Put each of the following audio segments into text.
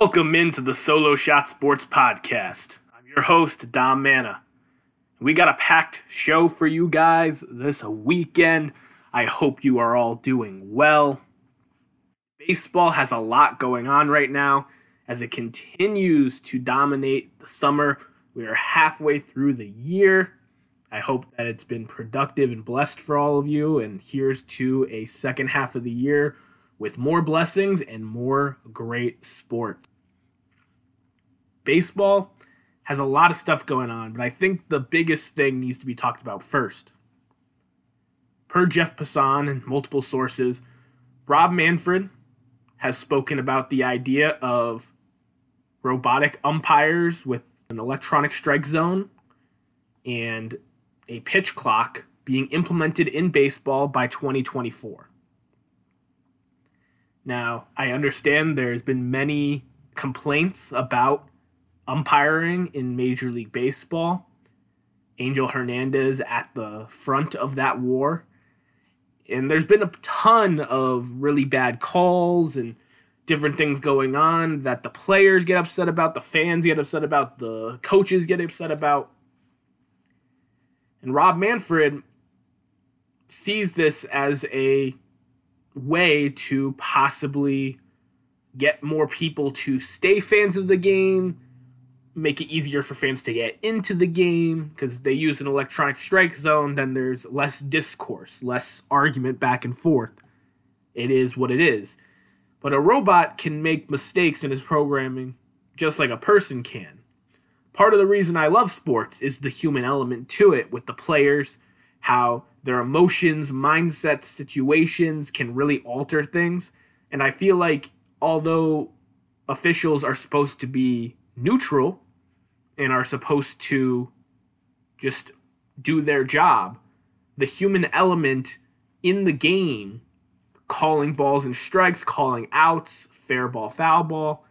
Welcome into the Solo Shot Sports Podcast. I'm your host, Dom Mana. We got a packed show for you guys this weekend. I hope you are all doing well. Baseball has a lot going on right now as it continues to dominate the summer. We are halfway through the year. I hope that it's been productive and blessed for all of you. And here's to a second half of the year with more blessings and more great sport. Baseball has a lot of stuff going on, but I think the biggest thing needs to be talked about first. Per Jeff Passan and multiple sources, Rob Manfred has spoken about the idea of robotic umpires with an electronic strike zone and a pitch clock being implemented in baseball by 2024. Now, I understand there's been many complaints about umpiring in Major League Baseball. Angel Hernandez at the front of that war. And there's been a ton of really bad calls and different things going on that the players get upset about, the fans get upset about, the coaches get upset about. And Rob Manfred sees this as a way to possibly get more people to stay fans of the game, make it easier for fans to get into the game because they use an electronic strike zone, then there's less discourse, less argument back and forth. It is what it is. But a robot can make mistakes in his programming just like a person can. Part of the reason I love sports is the human element to it with the players, how their emotions, mindsets, situations can really alter things. And I feel like although officials are supposed to be neutral and are supposed to just do their job, the human element in the game, calling balls and strikes, calling outs, fair ball, foul ball,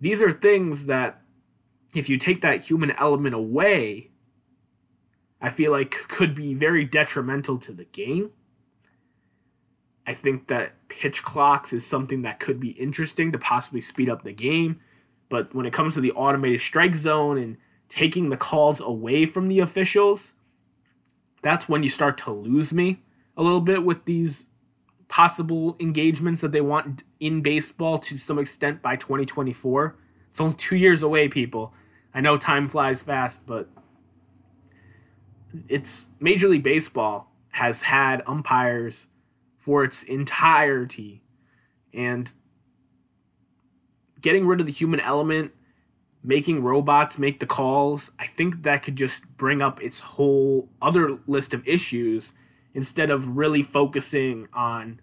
these are things that if you take that human element away, I feel like could be very detrimental to the game. I think that pitch clocks is something that could be interesting to possibly speed up the game. But when it comes to the automated strike zone and taking the calls away from the officials, that's when you start to lose me a little bit with these possible engagements that they want in baseball to some extent by 2024. It's only two years away, people. I know time flies fast, but it's Major League Baseball has had umpires for its entirety. And getting rid of the human element making robots make the calls i think that could just bring up its whole other list of issues instead of really focusing on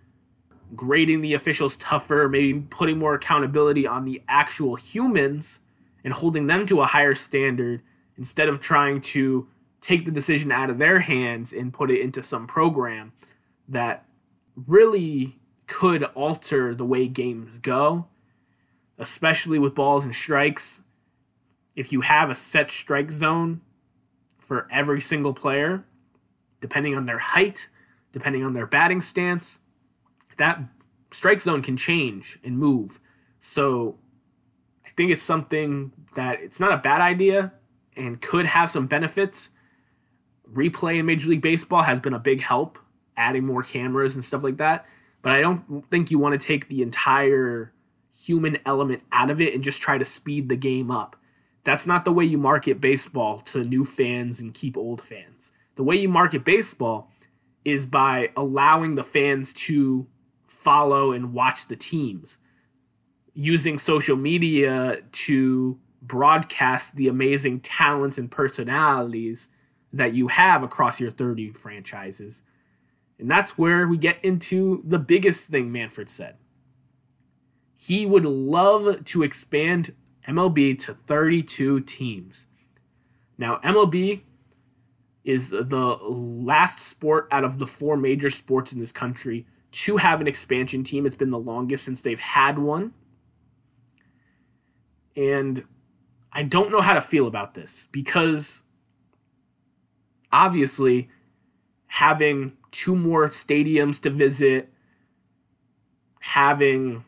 grading the officials tougher maybe putting more accountability on the actual humans and holding them to a higher standard instead of trying to take the decision out of their hands and put it into some program that really could alter the way games go, especially with balls and strikes. If you have a set strike zone for every single player, depending on their height, depending on their batting stance, that strike zone can change and move. So I think it's something that it's not a bad idea and could have some benefits replay in Major League Baseball has been a big help, adding more cameras and stuff like that. But I don't think you want to take the entire human element out of it and just try to speed the game up. That's not the way you market baseball to new fans and keep old fans. The way you market baseball is by allowing the fans to follow and watch the teams, using social media to broadcast the amazing talents and personalities that you have across your 30 franchises. And that's where we get into the biggest thing Manfred said. He would love to expand MLB to 32 teams. Now, MLB is the last sport out of the four major sports in this country to have an expansion team. It's been the longest since they've had one. And I don't know how to feel about this because obviously having two more stadiums to visit, having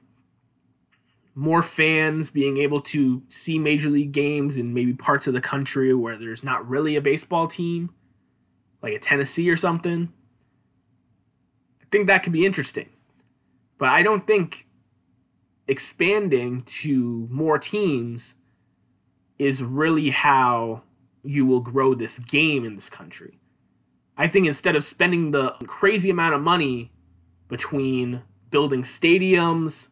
more fans being able to see major league games in maybe parts of the country where there's not really a baseball team, like a Tennessee or something. I think that could be interesting. But I don't think expanding to more teams is really how you will grow this game in this country. I think instead of spending the crazy amount of money between building stadiums,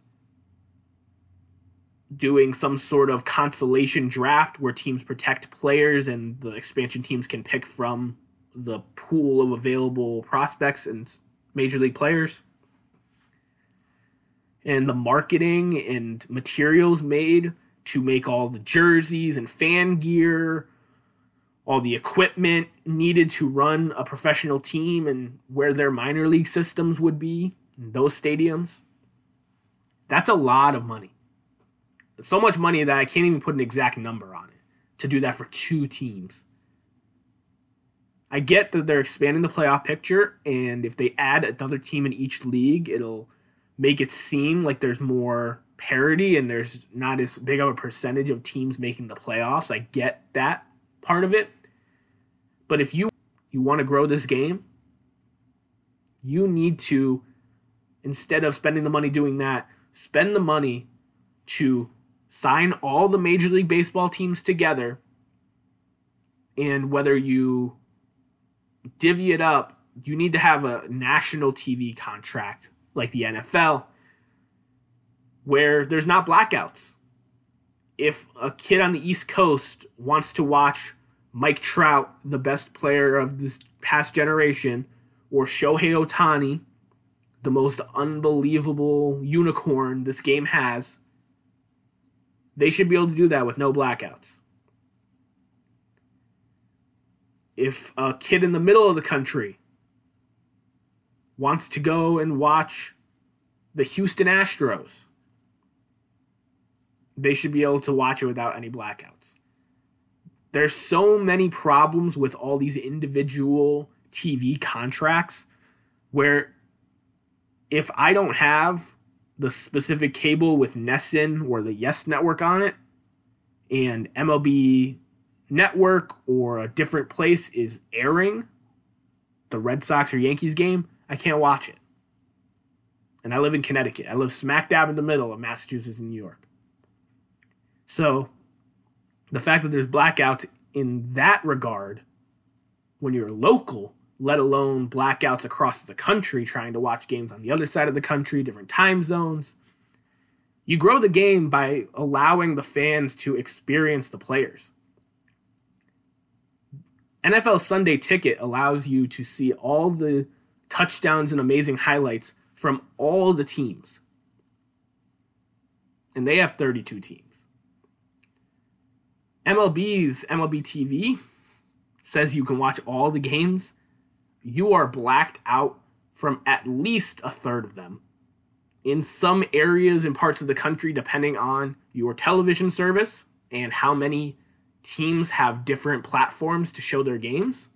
doing some sort of consolation draft where teams protect players and the expansion teams can pick from the pool of available prospects and major league players and the marketing and materials made to make all the jerseys and fan gear all the equipment needed to run a professional team and where their minor league systems would be in those stadiums that's a lot of money so much money that I can't even put an exact number on it to do that for two teams. I get that they're expanding the playoff picture, and if they add another team in each league, it'll make it seem like there's more parity and there's not as big of a percentage of teams making the playoffs. I get that part of it. But if you you want to grow this game, you need to instead of spending the money doing that, spend the money to sign all the Major League Baseball teams together, and whether you divvy it up, you need to have a national TV contract like the NFL where there's not blackouts. If a kid on the East Coast wants to watch Mike Trout, the best player of this past generation, or Shohei Ohtani, the most unbelievable unicorn this game has, they should be able to do that with no blackouts. If a kid in the middle of the country wants to go and watch the Houston Astros, they should be able to watch it without any blackouts. There's so many problems with all these individual TV contracts where if I don't have the specific cable with NESN or the Yes Network on it, and MLB Network or a different place is airing the Red Sox or Yankees game, I can't watch it. And I live in Connecticut. I live smack dab in the middle of Massachusetts and New York. So the fact that there's blackouts in that regard when you're local let alone blackouts across the country trying to watch games on the other side of the country, different time zones. You grow the game by allowing the fans to experience the players. NFL Sunday Ticket allows you to see all the touchdowns and amazing highlights from all the teams. And they have 32 teams. MLB's MLB TV says you can watch all the games you are blacked out from at least a third of them. In some areas and parts of the country, depending on your television service and how many teams have different platforms to show their games,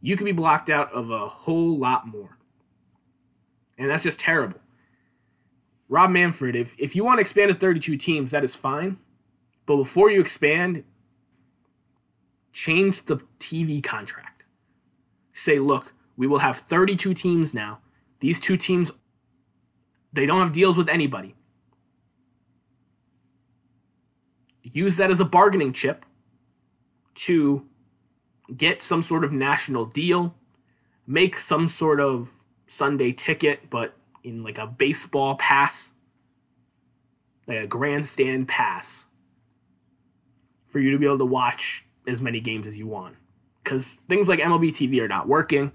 you could be blocked out of a whole lot more. And that's just terrible. Rob Manfred, if, if you want to expand to 32 teams, that is fine. But before you expand, change the TV contract say, look, we will have 32 teams now. These two teams, they don't have deals with anybody. Use that as a bargaining chip to get some sort of national deal, make some sort of Sunday ticket, but in like a baseball pass, like a grandstand pass, for you to be able to watch as many games as you want because things like MLB TV are not working.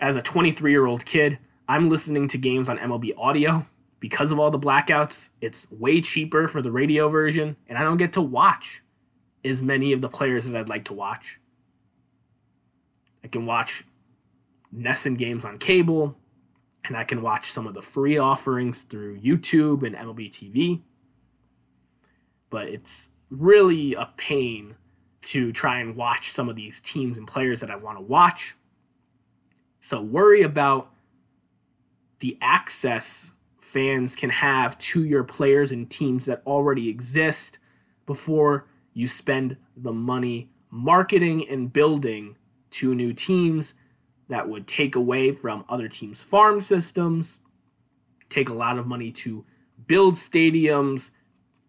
As a 23 year old kid, I'm listening to games on MLB audio because of all the blackouts. It's way cheaper for the radio version, and I don't get to watch as many of the players that I'd like to watch. I can watch NESN games on cable, and I can watch some of the free offerings through YouTube and MLB TV. But it's really a pain to try and watch some of these teams and players that I want to watch. So worry about the access fans can have to your players and teams that already exist before you spend the money marketing and building two new teams that would take away from other teams' farm systems, take a lot of money to build stadiums,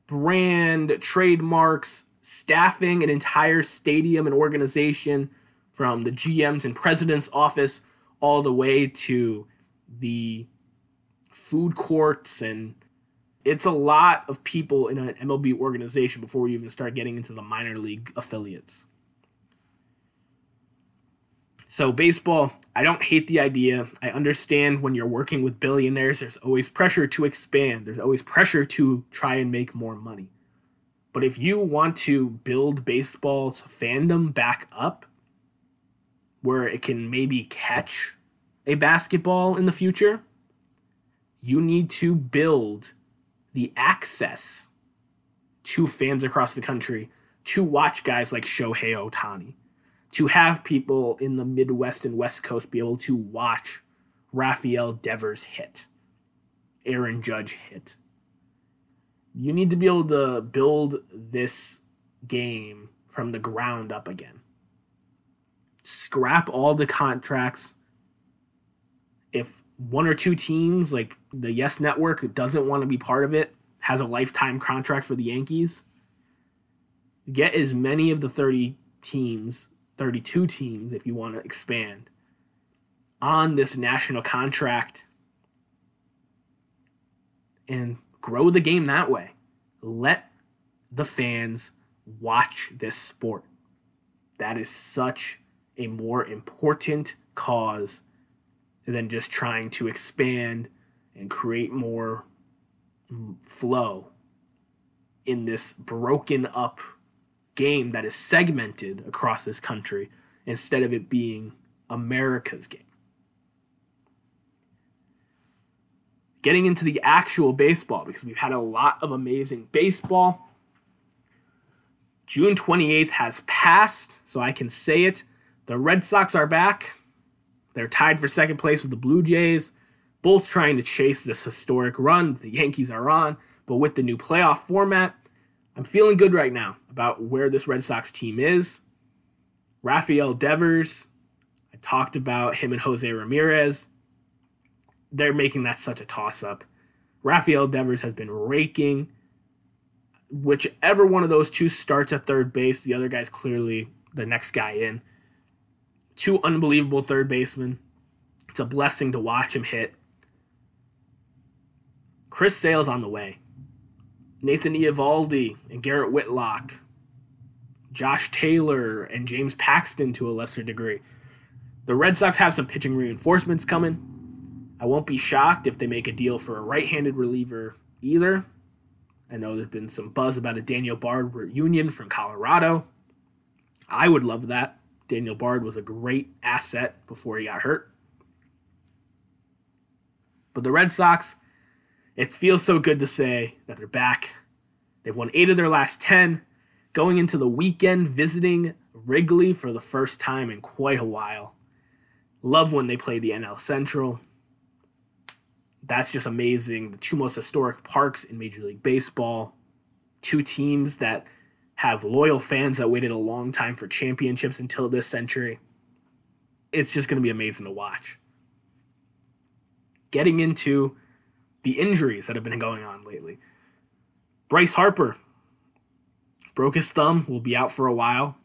brand, trademarks, staffing an entire stadium and organization from the GM's and president's office all the way to the food courts and it's a lot of people in an MLB organization before we even start getting into the minor league affiliates. So, baseball, I don't hate the idea. I understand when you're working with billionaires, there's always pressure to expand, there's always pressure to try and make more money. But if you want to build baseball's fandom back up, where it can maybe catch a basketball in the future, you need to build the access to fans across the country to watch guys like Shohei Ohtani, to have people in the Midwest and West Coast be able to watch Rafael Devers hit, Aaron Judge hit you need to be able to build this game from the ground up again. Scrap all the contracts. If one or two teams, like the Yes Network, doesn't want to be part of it, has a lifetime contract for the Yankees, get as many of the 30 teams, 32 teams, if you want to expand, on this national contract and grow the game that way. Let the fans watch this sport. That is such a more important cause than just trying to expand and create more flow in this broken up game that is segmented across this country instead of it being America's game. getting into the actual baseball because we've had a lot of amazing baseball. June 28th has passed, so I can say it. The Red Sox are back. They're tied for second place with the Blue Jays, both trying to chase this historic run the Yankees are on. But with the new playoff format, I'm feeling good right now about where this Red Sox team is. Rafael Devers, I talked about him and Jose Ramirez they're making that such a toss up. Rafael Devers has been raking. Whichever one of those two starts at third base, the other guy's clearly the next guy in. Two unbelievable third basemen. It's a blessing to watch him hit. Chris Sale's on the way. Nathan Eovaldi and Garrett Whitlock. Josh Taylor and James Paxton to a lesser degree. The Red Sox have some pitching reinforcements coming. I won't be shocked if they make a deal for a right handed reliever either. I know there's been some buzz about a Daniel Bard reunion from Colorado. I would love that. Daniel Bard was a great asset before he got hurt. But the Red Sox, it feels so good to say that they're back. They've won eight of their last 10, going into the weekend visiting Wrigley for the first time in quite a while. Love when they play the NL Central that's just amazing. The two most historic parks in Major League Baseball, two teams that have loyal fans that waited a long time for championships until this century. It's just going to be amazing to watch. Getting into the injuries that have been going on lately. Bryce Harper broke his thumb, will be out for a while.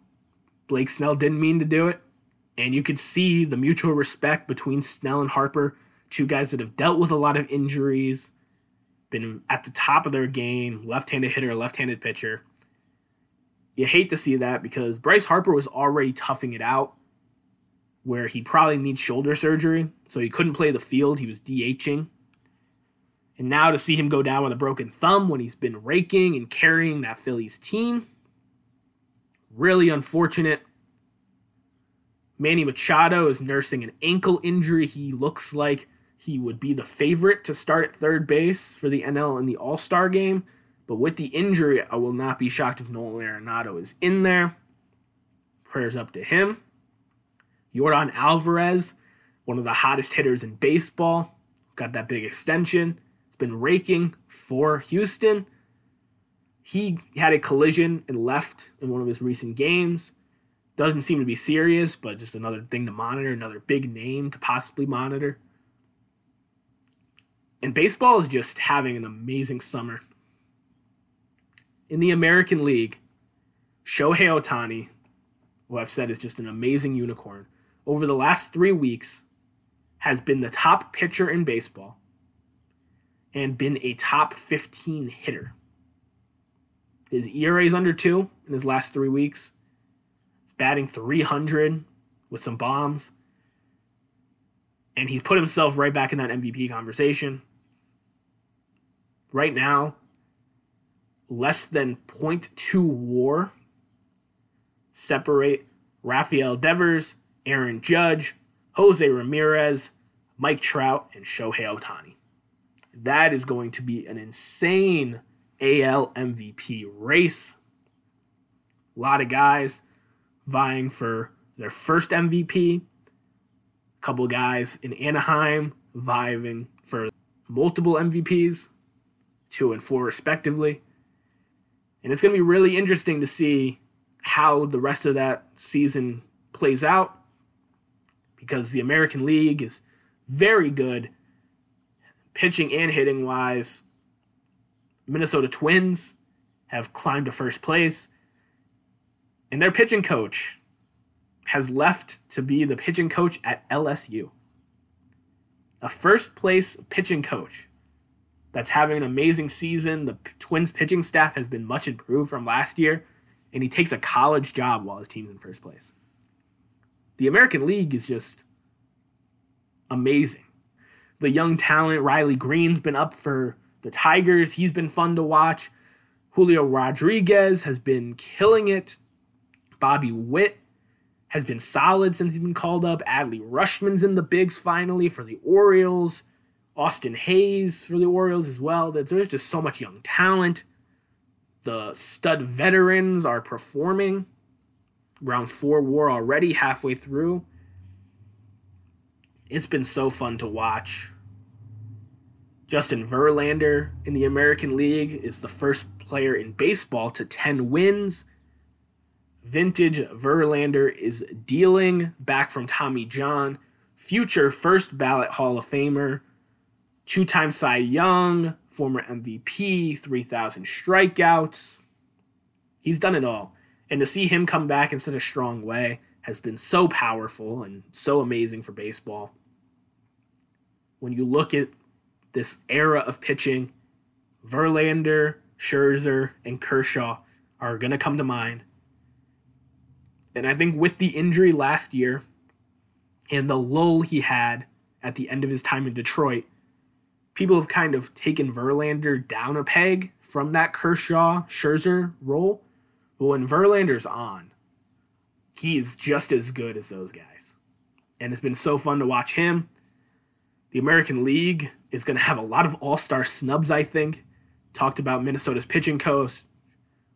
Blake Snell didn't mean to do it. And you could see the mutual respect between Snell and Harper two guys that have dealt with a lot of injuries, been at the top of their game, left-handed hitter, left-handed pitcher. You hate to see that because Bryce Harper was already toughing it out where he probably needs shoulder surgery, so he couldn't play the field. He was DHing. And now to see him go down with a broken thumb when he's been raking and carrying that Phillies team, really unfortunate. Manny Machado is nursing an ankle injury. He looks like he would be the favorite to start at third base for the NL in the All Star game. But with the injury, I will not be shocked if Nolan Arenado is in there. Prayers up to him. Yordan Alvarez, one of the hottest hitters in baseball, got that big extension. Been raking for Houston. He had a collision and left in one of his recent games. Doesn't seem to be serious, but just another thing to monitor, another big name to possibly monitor. And baseball is just having an amazing summer. In the American League, Shohei Ohtani, who I've said is just an amazing unicorn, over the last three weeks has been the top pitcher in baseball and been a top 15 hitter. His ERA is under two in his last three weeks. He's batting 300 with some bombs. And he's put himself right back in that MVP conversation. Right now, less than 0.2 war separate Rafael Devers, Aaron Judge, Jose Ramirez, Mike Trout, and Shohei Ohtani. That is going to be an insane AL MVP race. A lot of guys vying for their first MVP. A couple guys in Anaheim vying for multiple MVPs, two and four respectively. And it's going to be really interesting to see how the rest of that season plays out because the American League is very good pitching and hitting wise. Minnesota Twins have climbed to first place, and their pitching coach has left to be the pitching coach at LSU. A first place pitching coach that's having an amazing season. The Twins pitching staff has been much improved from last year, and he takes a college job while his team's in first place. The American League is just amazing. The young talent, Riley Greene's been up for the Tigers. He's been fun to watch. Julio Rodriguez has been killing it. Bobby Witt has been solid since he's been called up. Adley Rutschman's in the bigs finally for the Orioles. Austin Hays for the Orioles as well. There's just so much young talent. The stud veterans are performing. Round four war already, halfway through. It's been so fun to watch. Justin Verlander in the American League is the first player in baseball to 10 wins. Vintage Verlander is dealing back from Tommy John, future first ballot Hall of Famer, two time Cy Young, former MVP, 3,000 strikeouts. He's done it all. And to see him come back in such a strong way has been so powerful and so amazing for baseball. When you look at this era of pitching, Verlander, Scherzer, and Kershaw are going to come to mind. And I think with the injury last year and the lull he had at the end of his time in Detroit, people have kind of taken Verlander down a peg from that Kershaw Scherzer role. But when Verlander's on, he is just as good as those guys. And it's been so fun to watch him. The American League is going to have a lot of all star snubs, I think. Talked about Minnesota's pitching coach.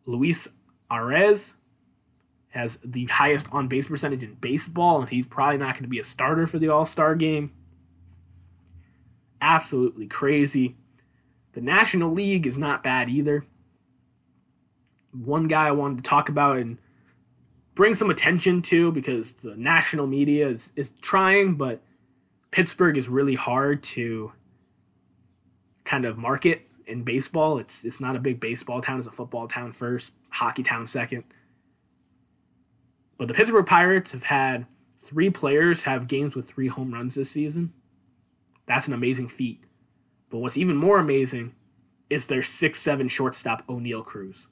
Luis Arraez has the highest on base percentage in baseball, and he's probably not going to be a starter for the all star game. Absolutely crazy. The National League is not bad either. One guy I wanted to talk about and bring some attention to because the national media is, is trying, but Pittsburgh is really hard to kind of market in baseball. It's it's not a big baseball town; it's a football town first, hockey town second. But the Pittsburgh Pirates have had three players have games with three home runs this season. That's an amazing feat. But what's even more amazing is their six-seven shortstop Oneil Cruz.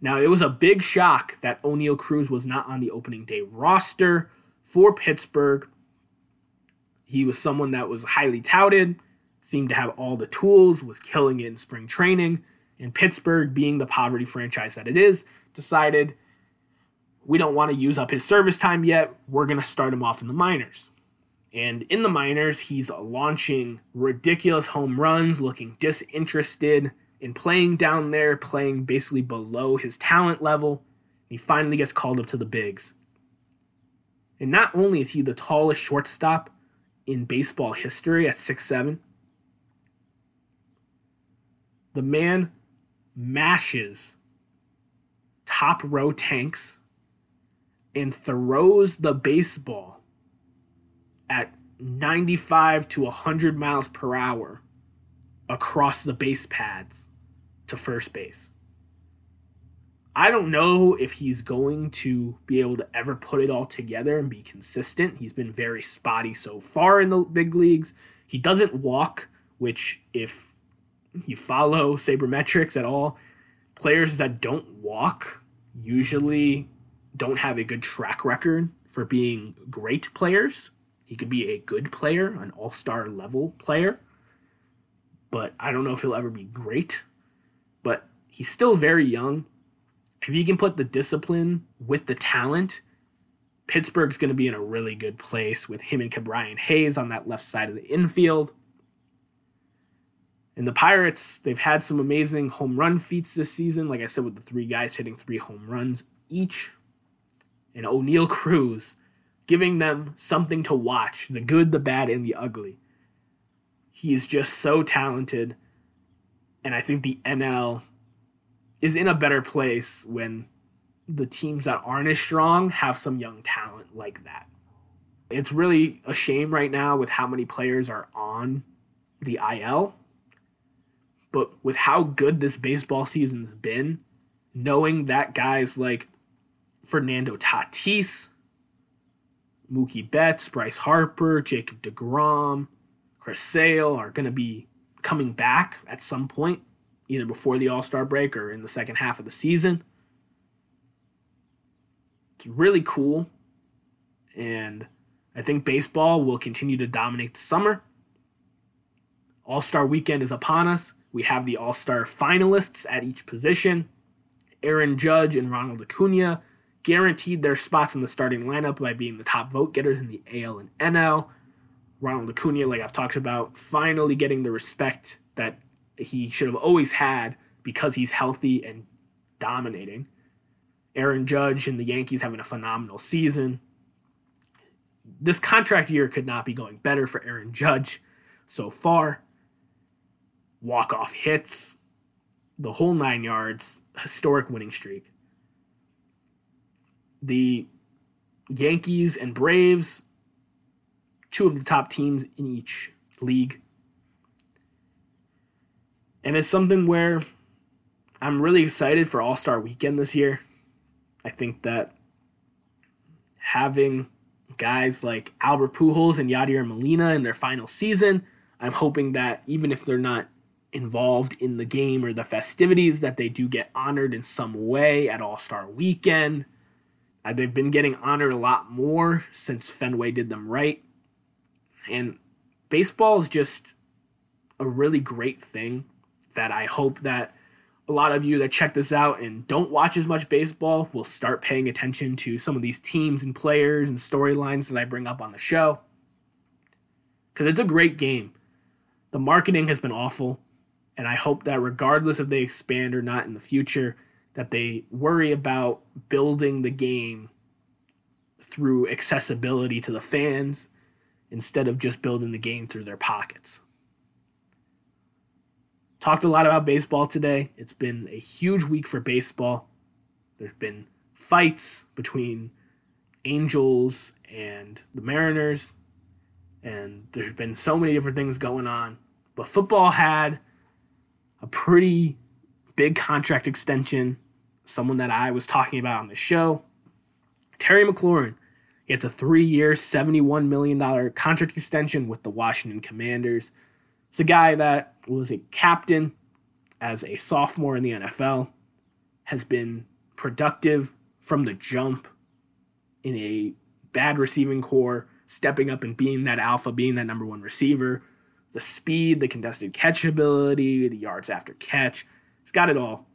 Now it was a big shock that Oneil Cruz was not on the opening day roster for Pittsburgh he was someone that was highly touted, seemed to have all the tools, was killing it in spring training. And Pittsburgh, being the poverty franchise that it is, decided we don't want to use up his service time yet. We're going to start him off in the minors. And in the minors, he's launching ridiculous home runs, looking disinterested in playing down there, playing basically below his talent level. He finally gets called up to the bigs. And not only is he the tallest shortstop in baseball history at six seven. The man mashes top row tanks and throws the baseball at 95 to 100 miles per hour across the base pads to first base. I don't know if he's going to be able to ever put it all together and be consistent. He's been very spotty so far in the big leagues. He doesn't walk, which, if you follow sabermetrics at all, players that don't walk usually don't have a good track record for being great players. He could be a good player, an all star level player, but I don't know if he'll ever be great. But he's still very young if you can put the discipline with the talent, Pittsburgh's going to be in a really good place with him and Ke'Bryan Hayes on that left side of the infield. And the Pirates, they've had some amazing home run feats this season. Like I said, with the three guys hitting three home runs each. And Oneil Cruz giving them something to watch the good, the bad, and the ugly. He's just so talented. And I think the NL is in a better place when the teams that aren't as strong have some young talent like that. It's really a shame right now with how many players are on the IL. But with how good this baseball season's been, knowing that guys like Fernando Tatis, Mookie Betts, Bryce Harper, Jacob DeGrom, Chris Sale are going to be coming back at some point either before the All Star break or in the second half of the season. It's really cool. And I think baseball will continue to dominate the summer. All Star weekend is upon us. We have the All Star finalists at each position. Aaron Judge and Ronald Acuna guaranteed their spots in the starting lineup by being the top vote getters in the AL and NL. Ronald Acuna, like I've talked about, finally getting the respect that he should have always had because he's healthy and dominating. Aaron Judge and the Yankees having a phenomenal season. This contract year could not be going better for Aaron Judge so far. Walk off hits, the whole nine yards, historic winning streak. The Yankees and Braves, two of the top teams in each league, and it's something where I'm really excited for All Star Weekend this year. I think that having guys like Albert Pujols and Yadier Molina in their final season, I'm hoping that even if they're not involved in the game or the festivities, that they do get honored in some way at All Star Weekend. Uh, they've been getting honored a lot more since Fenway did them right. And baseball is just a really great thing that I hope that a lot of you that check this out and don't watch as much baseball will start paying attention to some of these teams and players and storylines that I bring up on the show. Because it's a great game. The marketing has been awful, and I hope that regardless if they expand or not in the future, that they worry about building the game through accessibility to the fans instead of just building the game through their pockets. Talked a lot about baseball today. It's been a huge week for baseball. There's been fights between Angels and the Mariners, and there's been so many different things going on. But football had a pretty big contract extension, someone that I was talking about on the show. Terry McLaurin gets a three year, $71 million contract extension with the Washington Commanders. It's a guy that was a captain as a sophomore in the NFL, has been productive from the jump in a bad receiving corps, stepping up and being that alpha, being that number one receiver. The speed, the contested catch ability, the yards after catch. He's got it all.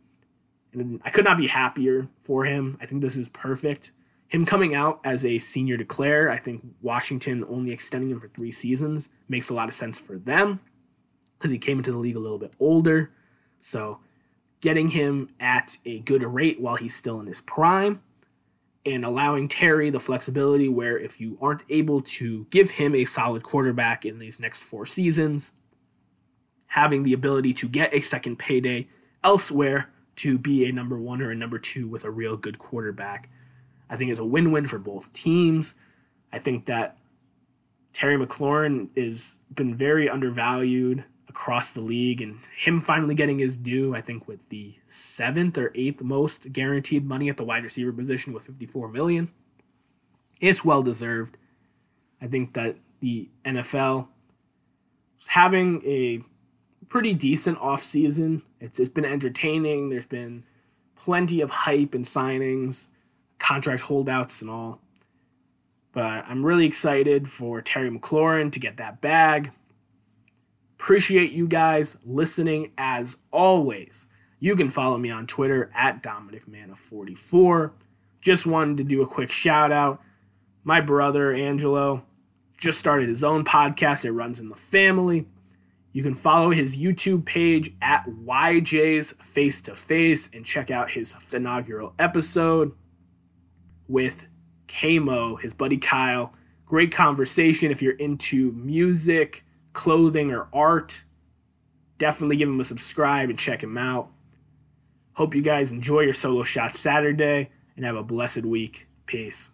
And I could not be happier for him. I think this is perfect. Him coming out as a senior declare, I think Washington only extending him for three seasons makes a lot of sense for them because he came into the league a little bit older. So getting him at a good rate while he's still in his prime and allowing Terry the flexibility where if you aren't able to give him a solid quarterback in these next four seasons, having the ability to get a second payday elsewhere to be a number one or a number two with a real good quarterback. I think is a win-win for both teams. I think that Terry McLaurin has been very undervalued across the league, and him finally getting his due. I think with the seventh or eighth most guaranteed money at the wide receiver position with 54 million, it's well deserved. I think that the NFL is having a pretty decent offseason. It's it's been entertaining. There's been plenty of hype and signings, contract holdouts and all. But I'm really excited for Terry McLaurin to get that bag. Appreciate you guys listening as always. You can follow me on Twitter at DominicMana44. Just wanted to do a quick shout out. My brother Angelo just started his own podcast. It runs in the family. You can follow his YouTube page at YJ's Face to Face and check out his inaugural episode with Kamo, his buddy Kyle. Great conversation if you're into music, clothing, or art. Definitely give him a subscribe and check him out. Hope you guys enjoy your solo shot Saturday and have a blessed week. Peace.